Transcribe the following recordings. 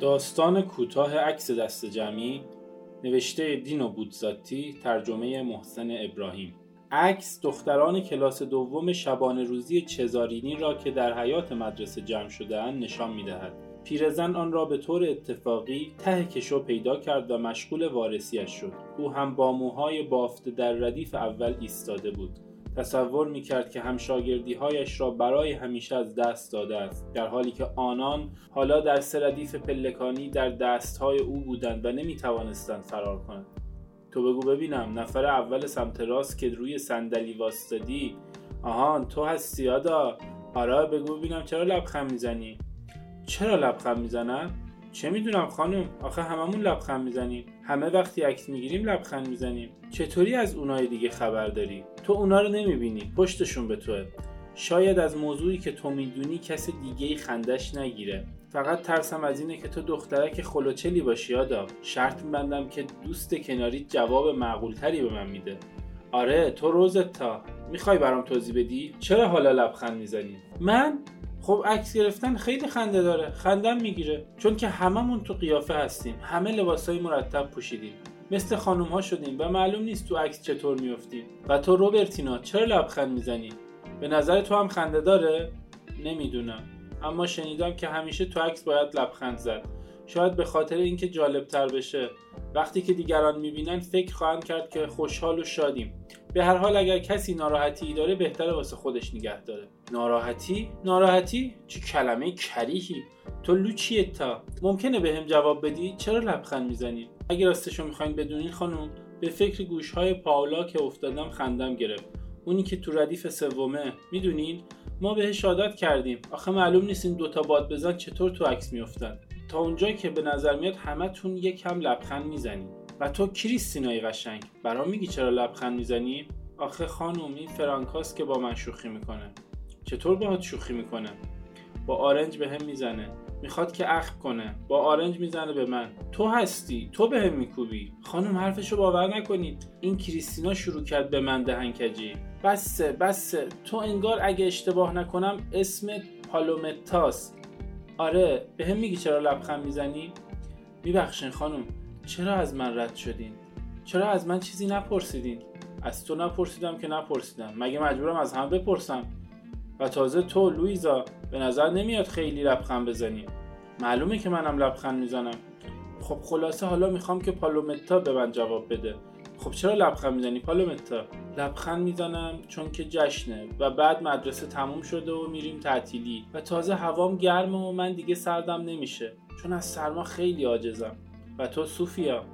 داستان کوتاه عکس دست جمعی نوشته دینو بودزاتی ترجمه محسن ابراهیم. عکس دختران کلاس دوم شبانه روزی چزارینی را که در حیات مدرسه جمع شدهاند نشان می‌دهد. پیرزن آن را به طور اتفاقی ته کشو پیدا کرد و مشغول وارسیش شد. او هم با موهای بافت در ردیف اول ایستاده بود. تصور می کرد که همشاگردی هایش را برای همیشه از دست داده است در حالی که آنان حالا در سردیف پلکانی در دست های او بودند و نمی توانستند فرار کنند. تو بگو ببینم نفر اول سمت راست که روی صندلی واستادی. آهان تو هستی یادا آره بگو ببینم چرا لبخند می‌زنی؟ چرا لبخند می‌زنم چه می‌دونم خانم؟ آخه هممون لبخند می‌زنیم. همه وقتی عکس می‌گیریم لبخند می‌زنیم. چطوری از اونای دیگه خبر داری؟ تو اونا رو نمی‌بینی. پشتشون به توه. شاید از موضوعی که تو می‌دونی کس دیگه ای خندش نگیره. فقط ترسم از اینه که تو دخترک خلوچلی باشی یادا شرط میبندم که دوست کناری جواب معقولتری به من میده. آره تو روزت تا. می‌خوای برام توضیح بدی؟ چرا حالا لبخند می‌زنی؟ من؟ خب عکس گرفتن خیلی خنده داره. خندم می‌گیره. چون که هممون تو قیافه هستیم. همه لباسای مرتب پوشیدیم. مثل خانوم ها شدیم و معلوم نیست تو عکس چطور میفتیم و تو روبرتینا چرا لبخند می‌زنی؟ به نظر تو هم خنده داره؟ نمی‌دونم. اما شنیدم که همیشه تو عکس باید لبخند زد. شاید به خاطر اینکه جالب تر بشه. وقتی که دیگران می‌بینن فکر خواهند کرد که خوشحال و شادیم. به هر حال اگر کسی ناراحتی داره بهتره واسه خودش نگه داره. ناراحتی؟ ناراحتی؟ چه کلمه کریهی. تو لوچیه ممکنه بهم به جواب بدی؟ چرا لبخند می‌زنی؟ اگر راستشو می‌خواین بدونین خانم به فکر گوشهای پاولا که افتادم خندم گرفت. اونی که تو ردیف سومه می‌دونین؟ ما بهش عادت کردیم. آخه معلوم نیست این دوتا باد بزن چطور تو عکس میافتن. تا اونجایی که به نظر میاد همتون یکم لبخند می‌زنید و تو کریستینای قشنگ؟ برام میگی چرا لبخند می‌زنی؟ آخه خانوم این فرانکاست که با من شوخی می‌کنه. چطور باهات شوخی می‌کنه؟ با آرنج به هم می‌زنه. می‌خواد که اخم کنه. با آرنج می‌زنه به من. تو هستی. تو به هم میکوبی. خانم حرفشو باور نکنید. این کریستینا شروع کرد به من دهنکجی. بسه بسه. تو انگار اگه اشتباه نکنم اسم پالومتاست آره به هم میگی چرا لبخند می‌زنی؟ میبخشین خانم چرا از من رد شدین؟ چرا از من چیزی نپرسیدین؟ از تو نپرسیدم که نپرسیدم. مگه مجبورم از هم بپرسم؟ و تازه تو لویزا به نظر نمیاد خیلی لبخند بزنی. معلومه که منم لبخند می‌زنم. خب خلاصه حالا می‌خوام که پالومتا به من جواب بده. خب چرا لبخند می‌زنی پالومتا؟ لبخند می‌زنم چون که جشنه و بعد مدرسه تموم شده و میریم تعطیلی. و تازه هوام گرمه و من دیگه سردم نمیشه. چون از سرما خیلی عاجزم. و تو سوفیا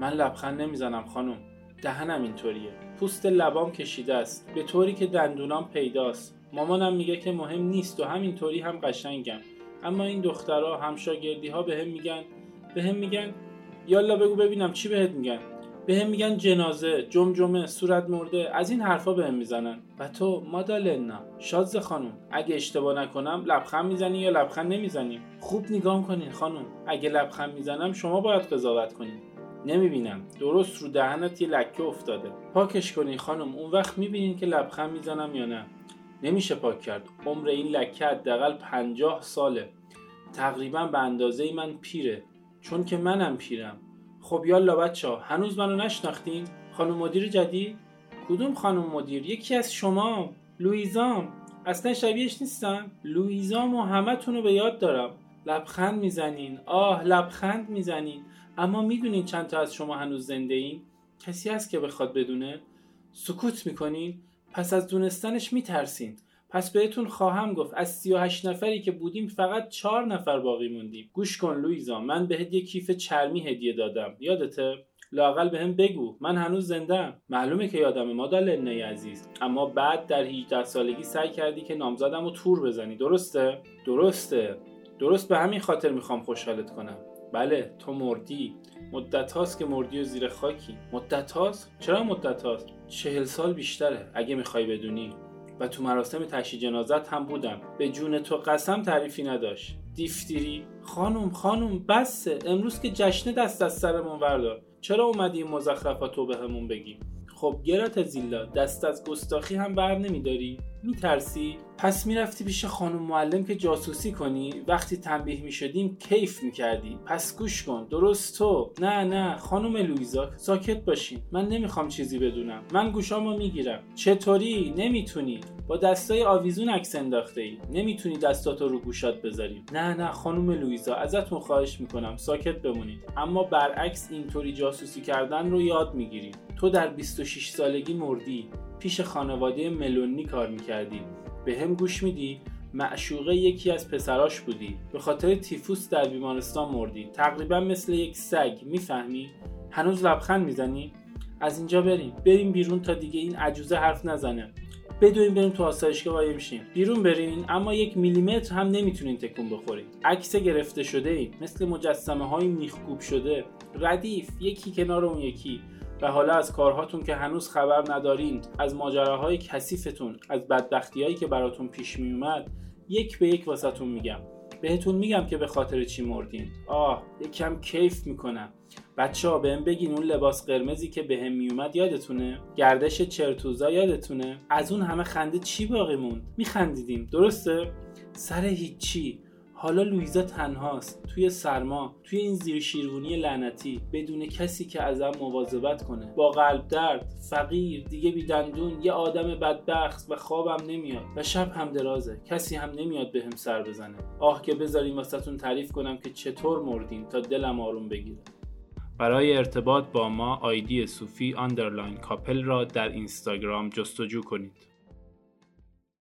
من لبخند نمی‌زنم خانم. دهنم اینطوریه. پوست لبام کشیده است. به طوری که دندونام پیداست. مامانم میگه که مهم نیست و همینطوری هم قشنگم. اما این دخترها همشاگردی ها به هم میگن به هم میگن یالا بگو ببینم چی بهت میگن. به هم میگن جنازه جمجمه صورت مرده از این حرفا به هم می‌زنن. و تو مادالنا شادز خانم اگه اشتباه نکنم لبخند می‌زنی یا لبخند نمی‌زنی؟ خوب نگام کنین خانم. اگه لبخند می‌زنم شما باید قضاوت کنین نمی‌بینم. درست رو دهنت یه لکه افتاده. پاکش کنین خانم. اون وقت می‌بینین که لبخند می‌زنم یا نه. نمیشه پاک کرد. عمر این لکه حداقل پنجاه ساله. تقریبا به اندازه من پیره. چون که منم پیرم. خب یالا بچه هنوز منو نشناختین؟ خانم مدیر جدید؟ کدوم خانم مدیر؟ یکی از شما لویزام اصلا شبیهش نیستن لویزام و همه رو به یاد دارم. لبخند می‌زنین. آه لبخند می‌زنین. اما می‌دونین چند تا از شما هنوز زنده این کسی هست که بخواد بدونه؟ سکوت می‌کنین؟ پس از دونستنش میترسین. پس بهتون خواهم گفت از 38 نفری که بودیم فقط 4 نفر باقی موندیم. گوش کن لویزا من بهت یه کیف چرمی هدیه دادم. یادته لاقل به هم بگو. من هنوز زنده معلومه که یادم مادال عزیز. اما بعد در 18 سالگی سعی کردی که نامزدم رو تور بزنی. درسته؟ درسته. درست به همین خاطر می‌خوام خوشحالت کنم. بله تو مردی. مدت هاست که مردی و زیر خاکی. مدت هاست؟ چرا مدت هاست؟ چهل سال بیشتره. اگه می‌خوای بدونی. و تو مراسم تشییع جنازت هم بودم. به جون تو قسم تعریفی نداشت. دیفتیری خانم خانم بسه. امروز که جشن دست از سرمون بردار. چرا اومدی این به همون بگی؟ خب گرات زیلا دست از گستاخی هم بر نمیداری. میترسی؟ پس می‌رفتی پیش خانم معلم که جاسوسی کنی؟ وقتی تنبیه می‌شدیم کیف می‌کردی. پس گوش کن. درست تو. نه نه. خانم لویزا ساکت باشین. من نمی‌خوام چیزی بدونم. من گوشامو می‌گیرم. چطوری؟ نمی‌تونی. با دستای آویزون عکس انداخته ای نمی‌تونی دستاتو رو گوشات بذاری نه نه. خانم لویزا ازتون خواهش می‌کنم. ساکت بمونید. اما برعکس اینطوری جاسوسی کردن رو یاد می‌گیری تو در 26 سالگی مردی. پیش خانواده ملونی کار می‌کردی. به هم گوش میدی. معشوقه یکی از پسراش بودی. به خاطر تیفوس در بیمارستان مردی. تقریبا مثل یک سگ. می‌فهمی؟ هنوز لبخند می‌زنی؟ از اینجا بریم. بریم بیرون تا دیگه این عجوزه حرف نزنه. بدوین بریم تو آسایشگاه وای میشیم بیرون برین اما یک میلیمتر هم نمی‌تونین تکون بخورین. عکس گرفته شده ای. مثل مجسمه های میخکوب شده. ردیف. یکی کنار اون یکی. و حالا از کارهاتون که هنوز خبر ندارین از ماجراهای کثیفتون از بدبختیهایی که براتون پیش میومد یک به یک واسهتون میگم. بهتون میگم که به خاطر چی مردین. آه یکم کیف می‌کنم. بچه ها بهم بگین اون لباس قرمزی که بهم به میومد یادتونه؟ گردش چرتوزا یادتونه؟ از اون همه خنده چی باقی موند؟ میخندیدیم درسته؟ سر هیچی. حالا لویزا تنهاست توی سرما توی این زیر شیروانی لعنتی بدون کسی که ازم مواظبت کنه. با قلب درد فقیر دیگه بیدندون یه آدم بدبخت و خوابم نمیاد. و شب هم درازه کسی هم نمیاد به هم سر بزنه. آه که بذاریم واسهتون تعریف کنم که چطور مردیم تا دلم آروم بگیره. برای ارتباط با ما آیدی صوفی underline couple را در اینستاگرام جستجو کنید.